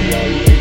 Bye.